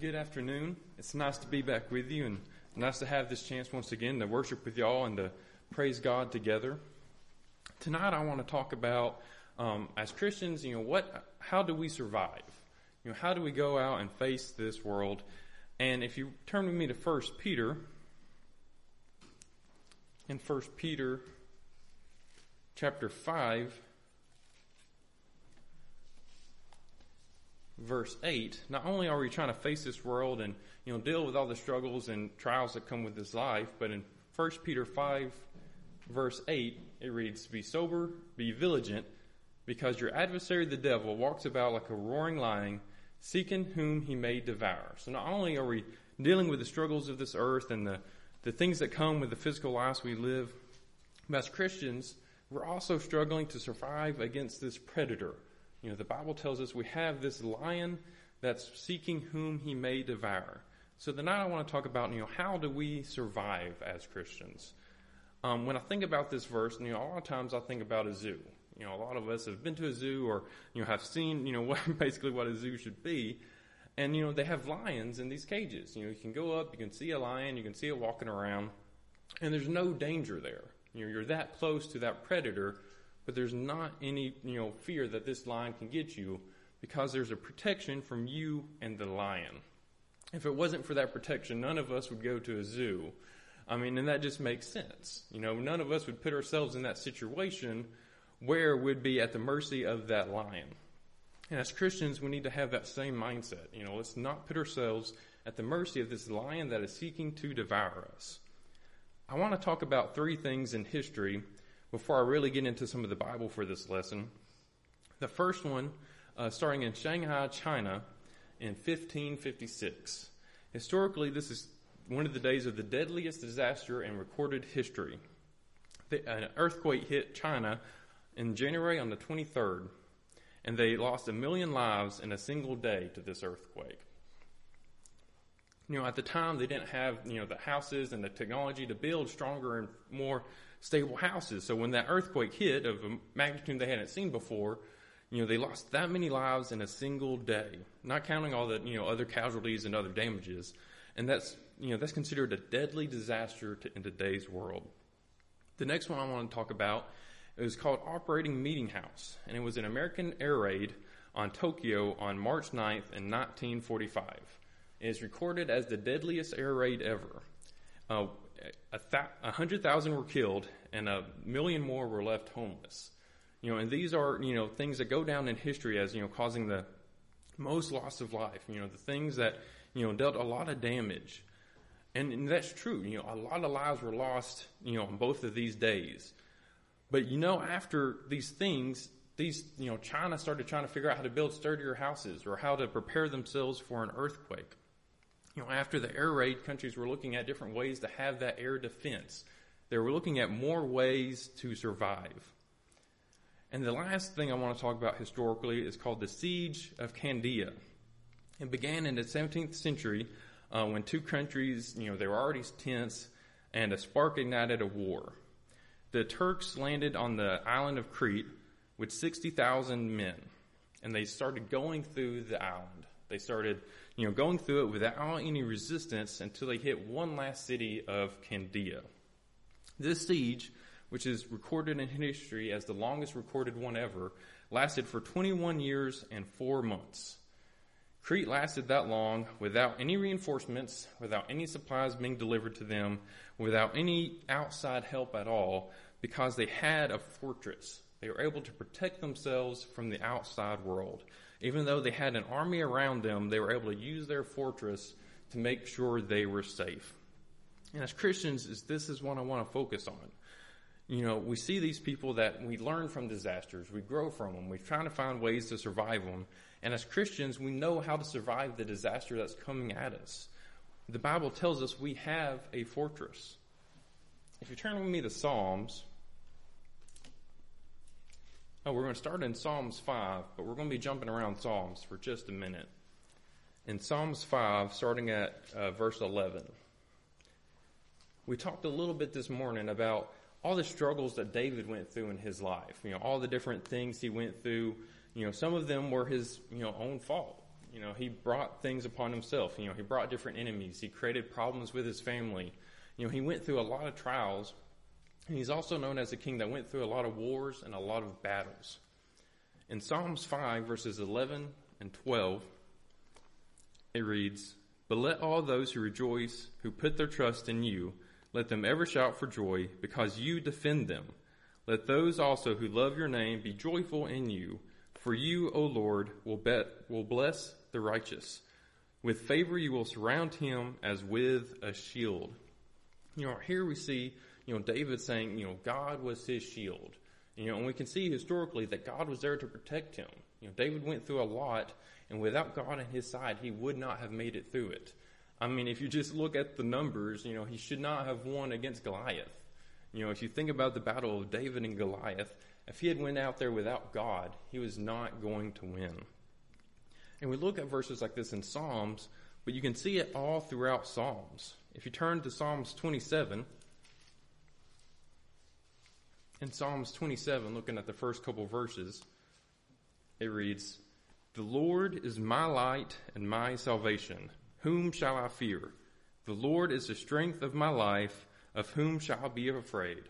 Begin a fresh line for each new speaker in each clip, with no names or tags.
Good afternoon. It's nice to be back with you and nice to have this chance once again to worship with y'all and to praise God together. Tonight I want to talk about, um, as Christians, you know, what, how do we survive? You know, how do we go out and face this world? And if you turn with me to First Peter, in First Peter chapter 5, verse 8, not only are we trying to face this world and you know deal with all the struggles and trials that come with this life, but in 1 Peter 5 verse 8 it reads, "Be sober, be vigilant, because your adversary the devil walks about like a roaring lion, seeking whom he may devour." So not only are we dealing with the struggles of this earth and the the things that come with the physical lives we live, but as Christians, we're also struggling to survive against this predator you know, the Bible tells us we have this lion that's seeking whom he may devour. So tonight I want to talk about, you know, how do we survive as Christians? Um, when I think about this verse, you know, a lot of times I think about a zoo. You know, a lot of us have been to a zoo or, you know, have seen, you know, what, basically what a zoo should be. And, you know, they have lions in these cages. You know, you can go up, you can see a lion, you can see it walking around, and there's no danger there. You know, you're that close to that predator but there's not any, you know, fear that this lion can get you because there's a protection from you and the lion. If it wasn't for that protection, none of us would go to a zoo. I mean, and that just makes sense. You know, none of us would put ourselves in that situation where we'd be at the mercy of that lion. And as Christians, we need to have that same mindset. You know, let's not put ourselves at the mercy of this lion that is seeking to devour us. I want to talk about three things in history before I really get into some of the Bible for this lesson. The first one, uh, starting in Shanghai, China, in 1556. Historically, this is one of the days of the deadliest disaster in recorded history. The, an earthquake hit China in January on the 23rd, and they lost a million lives in a single day to this earthquake. You know, at the time, they didn't have, you know, the houses and the technology to build stronger and more stable houses. So when that earthquake hit of a magnitude they hadn't seen before, you know, they lost that many lives in a single day, not counting all the, you know, other casualties and other damages. And that's, you know, that's considered a deadly disaster to, in today's world. The next one I want to talk about is called Operation Meetinghouse, and it was an American air raid on Tokyo on March 9th in 1945. It is recorded as the deadliest air raid ever. Uh, a, th- a hundred thousand were killed and a million more were left homeless. You know, and these are, you know, things that go down in history as, you know, causing the most loss of life. You know, the things that, you know, dealt a lot of damage. And, and that's true. You know, a lot of lives were lost, you know, on both of these days. But, you know, after these things, these, you know, China started trying to figure out how to build sturdier houses or how to prepare themselves for an earthquake you know, after the air raid, countries were looking at different ways to have that air defense. They were looking at more ways to survive. And the last thing I want to talk about historically is called the Siege of Candia. It began in the 17th century uh, when two countries, you know, they were already tense and a spark ignited a war. The Turks landed on the island of Crete with 60,000 men and they started going through the island. They started you know, going through it without any resistance until they hit one last city of Candia. This siege, which is recorded in history as the longest recorded one ever, lasted for 21 years and four months. Crete lasted that long without any reinforcements, without any supplies being delivered to them, without any outside help at all, because they had a fortress. They were able to protect themselves from the outside world. Even though they had an army around them, they were able to use their fortress to make sure they were safe. And as Christians, this is what I want to focus on. You know, we see these people that we learn from disasters, we grow from them, we're trying to find ways to survive them. And as Christians, we know how to survive the disaster that's coming at us. The Bible tells us we have a fortress. If you turn with me to Psalms, Oh, we're going to start in Psalms 5, but we're going to be jumping around Psalms for just a minute. In Psalms 5, starting at uh, verse 11, we talked a little bit this morning about all the struggles that David went through in his life. You know, all the different things he went through. You know, some of them were his, you know, own fault. You know, he brought things upon himself. You know, he brought different enemies. He created problems with his family. You know, he went through a lot of trials. He's also known as a king that went through a lot of wars and a lot of battles. In Psalms 5, verses 11 and 12, it reads, But let all those who rejoice, who put their trust in you, let them ever shout for joy, because you defend them. Let those also who love your name be joyful in you, for you, O Lord, will, bet, will bless the righteous. With favor you will surround him as with a shield. You know, here we see, you know, David saying, you know, God was his shield. You know, and we can see historically that God was there to protect him. You know, David went through a lot, and without God on his side, he would not have made it through it. I mean, if you just look at the numbers, you know, he should not have won against Goliath. You know, if you think about the battle of David and Goliath, if he had went out there without God, he was not going to win. And we look at verses like this in Psalms, but you can see it all throughout Psalms. If you turn to Psalms 27, in Psalms 27, looking at the first couple verses, it reads, The Lord is my light and my salvation. Whom shall I fear? The Lord is the strength of my life. Of whom shall I be afraid?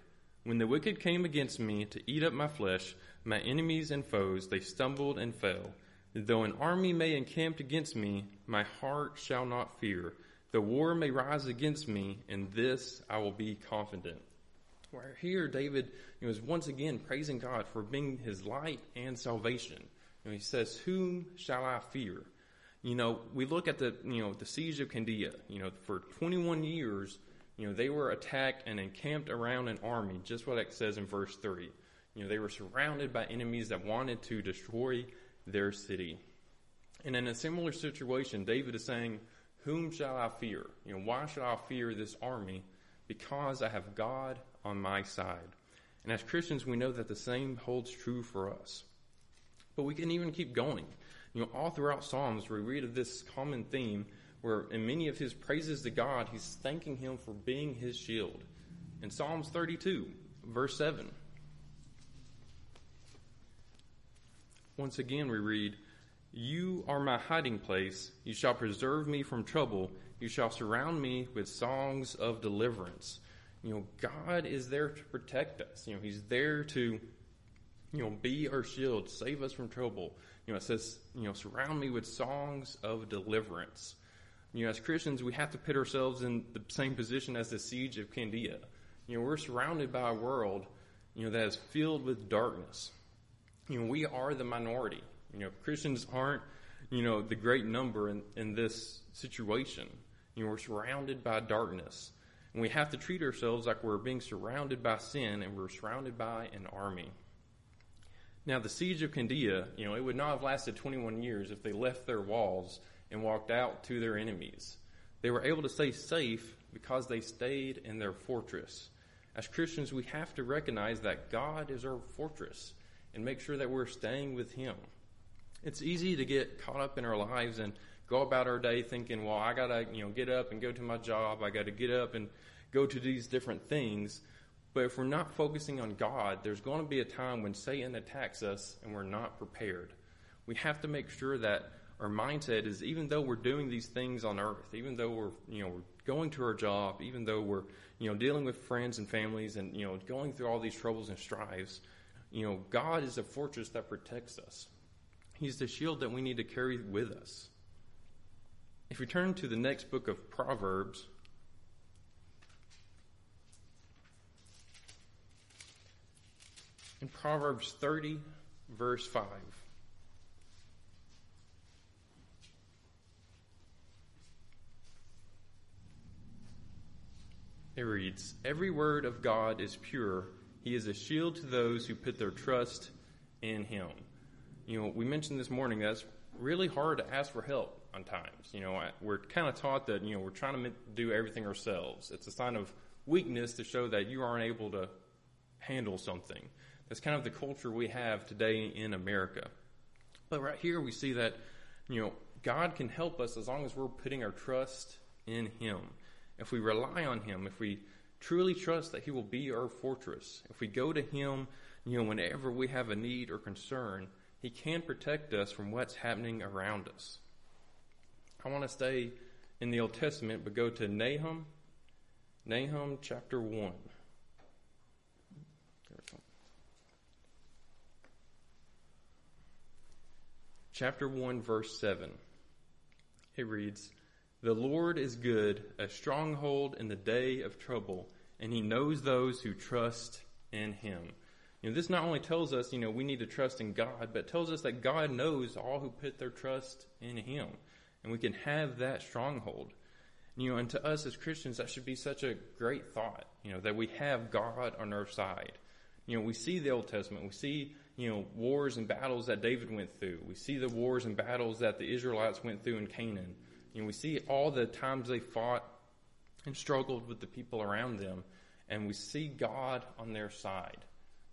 When the wicked came against me to eat up my flesh, my enemies and foes, they stumbled and fell. Though an army may encamp against me, my heart shall not fear. The war may rise against me, in this I will be confident. Where here, David you know, is once again praising God for being his light and salvation. You know, he says, Whom shall I fear? You know, we look at the, you know, the siege of Candia. You know, for 21 years, you know, they were attacked and encamped around an army, just what it says in verse 3. You know, they were surrounded by enemies that wanted to destroy their city. And in a similar situation, David is saying, Whom shall I fear? You know, why should I fear this army? Because I have God on my side. And as Christians, we know that the same holds true for us. But we can even keep going. You know, all throughout Psalms, we read of this common theme where in many of his praises to God, he's thanking him for being his shield. In Psalms 32, verse 7, once again we read, You are my hiding place. You shall preserve me from trouble. You shall surround me with songs of deliverance. You know, God is there to protect us. You know, He's there to, you know, be our shield, save us from trouble. You know, it says, you know, surround me with songs of deliverance. You know, as Christians, we have to put ourselves in the same position as the siege of Candia. You know, we're surrounded by a world, you know, that is filled with darkness. You know, we are the minority. You know, Christians aren't, you know, the great number in, in this situation. You know, we're surrounded by darkness. And we have to treat ourselves like we're being surrounded by sin and we're surrounded by an army. Now, the siege of Candia, you know, it would not have lasted 21 years if they left their walls and walked out to their enemies. They were able to stay safe because they stayed in their fortress. As Christians, we have to recognize that God is our fortress and make sure that we're staying with Him. It's easy to get caught up in our lives and go about our day thinking, well, I gotta, you know, get up and go to my job. I gotta get up and go to these different things. But if we're not focusing on God, there's going to be a time when Satan attacks us and we're not prepared. We have to make sure that our mindset is even though we're doing these things on earth, even though we're, you know, we're going to our job, even though we're, you know, dealing with friends and families and, you know, going through all these troubles and strives, you know, God is a fortress that protects us. He's the shield that we need to carry with us. If we turn to the next book of Proverbs, in Proverbs 30, verse 5. It reads, Every word of God is pure. He is a shield to those who put their trust in him. You know, we mentioned this morning that's really hard to ask for help on times. You know, we're kind of taught that, you know, we're trying to do everything ourselves. It's a sign of weakness to show that you aren't able to handle something. That's kind of the culture we have today in America. But right here we see that, you know, God can help us as long as we're putting our trust in Him if we rely on Him, if we truly trust that He will be our fortress, if we go to Him, you know, whenever we have a need or concern, He can protect us from what's happening around us. I want to stay in the Old Testament, but go to Nahum, Nahum chapter 1. Chapter 1, verse 7. It reads, The Lord is good, a stronghold in the day of trouble, and he knows those who trust in him. You know, this not only tells us, you know, we need to trust in God, but tells us that God knows all who put their trust in him. And we can have that stronghold. You know, and to us as Christians, that should be such a great thought, you know, that we have God on our side. You know, we see the Old Testament, we see, you know, wars and battles that David went through. We see the wars and battles that the Israelites went through in Canaan. You know, we see all the times they fought and struggled with the people around them, and we see God on their side.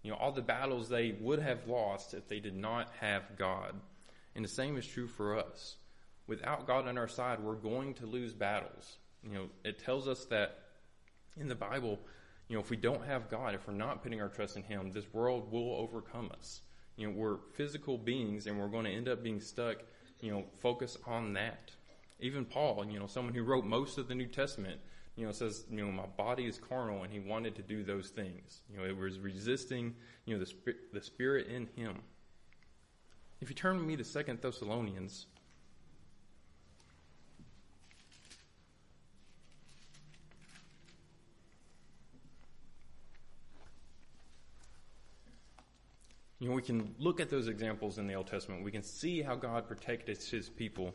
You know, all the battles they would have lost if they did not have God. And the same is true for us without God on our side, we're going to lose battles. You know, it tells us that in the Bible, you know, if we don't have God, if we're not putting our trust in Him, this world will overcome us. You know, we're physical beings and we're going to end up being stuck, you know, focus on that. Even Paul, you know, someone who wrote most of the New Testament, you know, says, you know, my body is carnal and he wanted to do those things. You know, it was resisting, you know, the, the spirit in him. If you turn with me to Second Thessalonians You know, we can look at those examples in the Old Testament. We can see how God protected his people.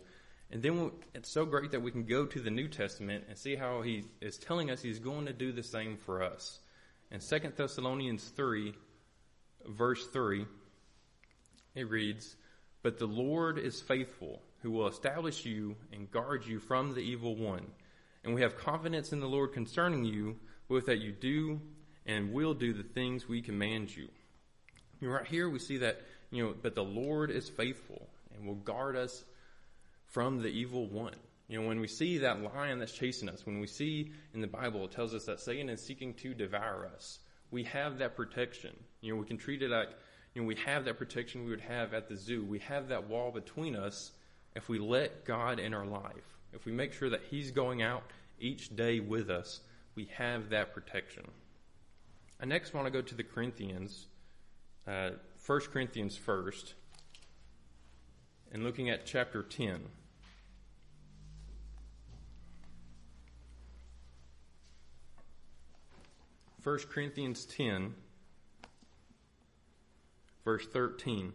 And then it's so great that we can go to the New Testament and see how he is telling us he's going to do the same for us. In 2 Thessalonians 3, verse 3, it reads, But the Lord is faithful, who will establish you and guard you from the evil one. And we have confidence in the Lord concerning you, both that you do and will do the things we command you. You know, right here we see that, you know, but the Lord is faithful and will guard us from the evil one. You know, when we see that lion that's chasing us, when we see in the Bible, it tells us that Satan is seeking to devour us. We have that protection. You know, we can treat it like, you know, we have that protection we would have at the zoo. We have that wall between us if we let God in our life. If we make sure that He's going out each day with us, we have that protection. I next want to go to the Corinthians uh, 1 Corinthians first and looking at chapter 10. First Corinthians 10, verse 13.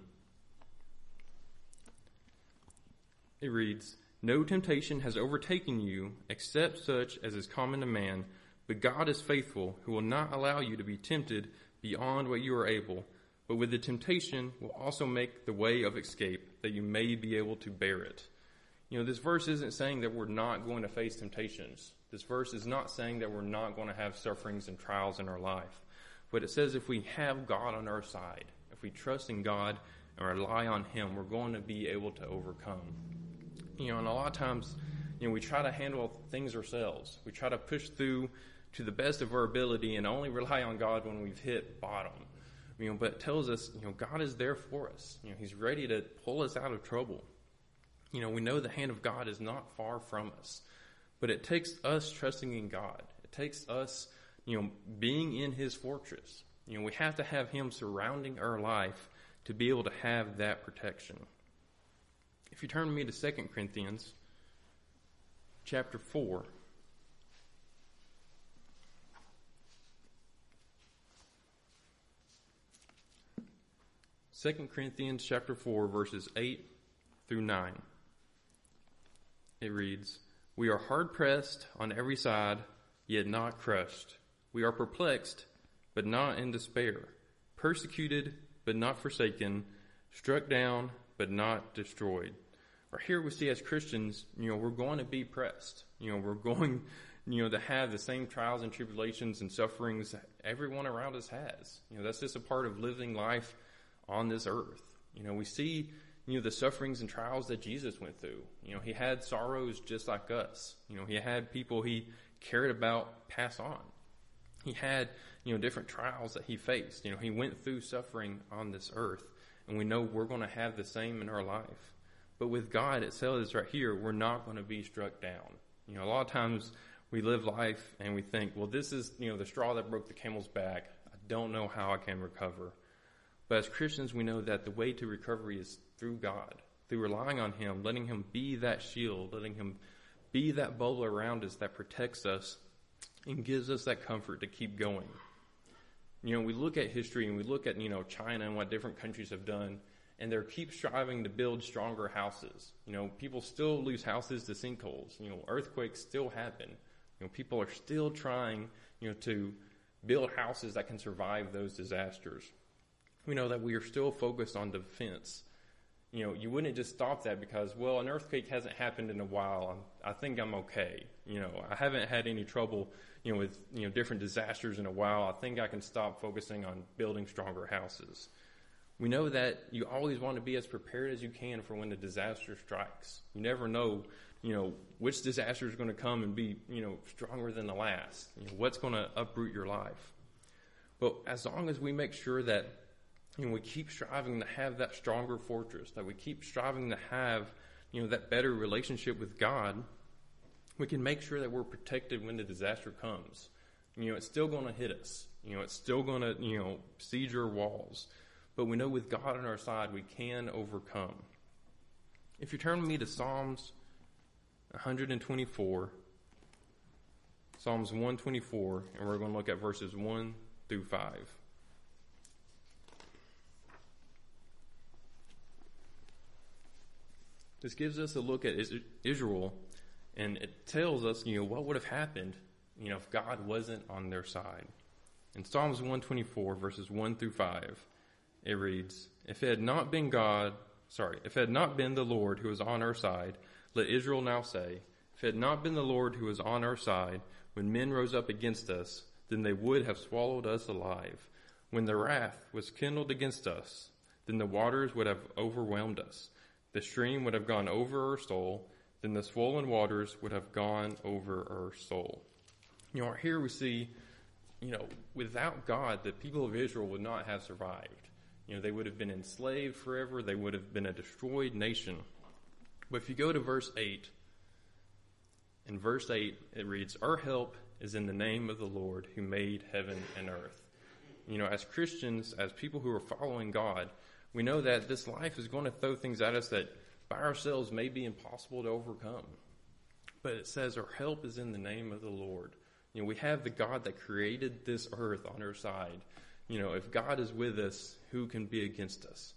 It reads, No temptation has overtaken you except such as is common to man, but God is faithful, who will not allow you to be tempted beyond what you are able but with the temptation will also make the way of escape that you may be able to bear it. You know, this verse isn't saying that we're not going to face temptations. This verse is not saying that we're not going to have sufferings and trials in our life. But it says if we have God on our side, if we trust in God and rely on Him, we're going to be able to overcome. You know, and a lot of times, you know, we try to handle things ourselves. We try to push through to the best of our ability and only rely on God when we've hit bottom. You know, but tells us, you know, God is there for us. You know, He's ready to pull us out of trouble. You know, we know the hand of God is not far from us, but it takes us trusting in God. It takes us, you know, being in His fortress. You know, we have to have Him surrounding our life to be able to have that protection. If you turn with me to 2 Corinthians chapter 4, 2 Corinthians chapter 4 verses 8 through 9. It reads, We are hard pressed on every side, yet not crushed. We are perplexed, but not in despair. Persecuted, but not forsaken. Struck down, but not destroyed. Or here we see as Christians, you know, we're going to be pressed. You know, we're going, you know, to have the same trials and tribulations and sufferings everyone around us has. You know, that's just a part of living life on this earth. You know, we see, you know, the sufferings and trials that Jesus went through. You know, he had sorrows just like us. You know, he had people he cared about pass on. He had, you know, different trials that he faced. You know, he went through suffering on this earth, and we know we're going to have the same in our life. But with God, it says right here, we're not going to be struck down. You know, a lot of times we live life and we think, well, this is, you know, the straw that broke the camel's back. I don't know how I can recover. But as Christians, we know that the way to recovery is through God, through relying on Him, letting Him be that shield, letting Him be that bubble around us that protects us and gives us that comfort to keep going. You know, we look at history and we look at, you know, China and what different countries have done and they keep striving to build stronger houses. You know, people still lose houses to sinkholes. You know, earthquakes still happen. You know, people are still trying, you know, to build houses that can survive those disasters. We know that we are still focused on defense. You know, you wouldn't just stop that because, well, an earthquake hasn't happened in a while. I'm, I think I'm okay. You know, I haven't had any trouble, you know, with, you know, different disasters in a while. I think I can stop focusing on building stronger houses. We know that you always want to be as prepared as you can for when the disaster strikes. You never know, you know, which disaster is going to come and be, you know, stronger than the last. You know, what's going to uproot your life. But as long as we make sure that know, we keep striving to have that stronger fortress, that we keep striving to have, you know, that better relationship with God, we can make sure that we're protected when the disaster comes. You know, it's still going to hit us. You know, it's still going to, you know, siege your walls. But we know with God on our side, we can overcome. If you turn with me to Psalms 124, Psalms 124, and we're going to look at verses 1 through 5. This gives us a look at Israel, and it tells us, you know, what would have happened, you know, if God wasn't on their side. In Psalms 124, verses 1 through 5, it reads, If it had not been God, sorry, if it had not been the Lord who was on our side, let Israel now say, If it had not been the Lord who was on our side, when men rose up against us, then they would have swallowed us alive. When the wrath was kindled against us, then the waters would have overwhelmed us. The stream would have gone over our soul, then the swollen waters would have gone over our soul. You know, here we see, you know, without God, the people of Israel would not have survived. You know, they would have been enslaved forever. They would have been a destroyed nation. But if you go to verse 8, in verse 8, it reads, Our help is in the name of the Lord who made heaven and earth. You know, as Christians, as people who are following God, we know that this life is going to throw things at us that by ourselves may be impossible to overcome. But it says our help is in the name of the Lord. You know, we have the God that created this earth on our side. You know, if God is with us, who can be against us?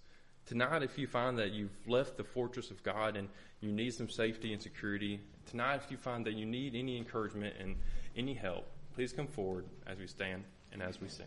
Tonight, if you find that you've left the fortress of God and you need some safety and security, tonight, if you find that you need any encouragement and any help, please come forward as we stand and as we sing.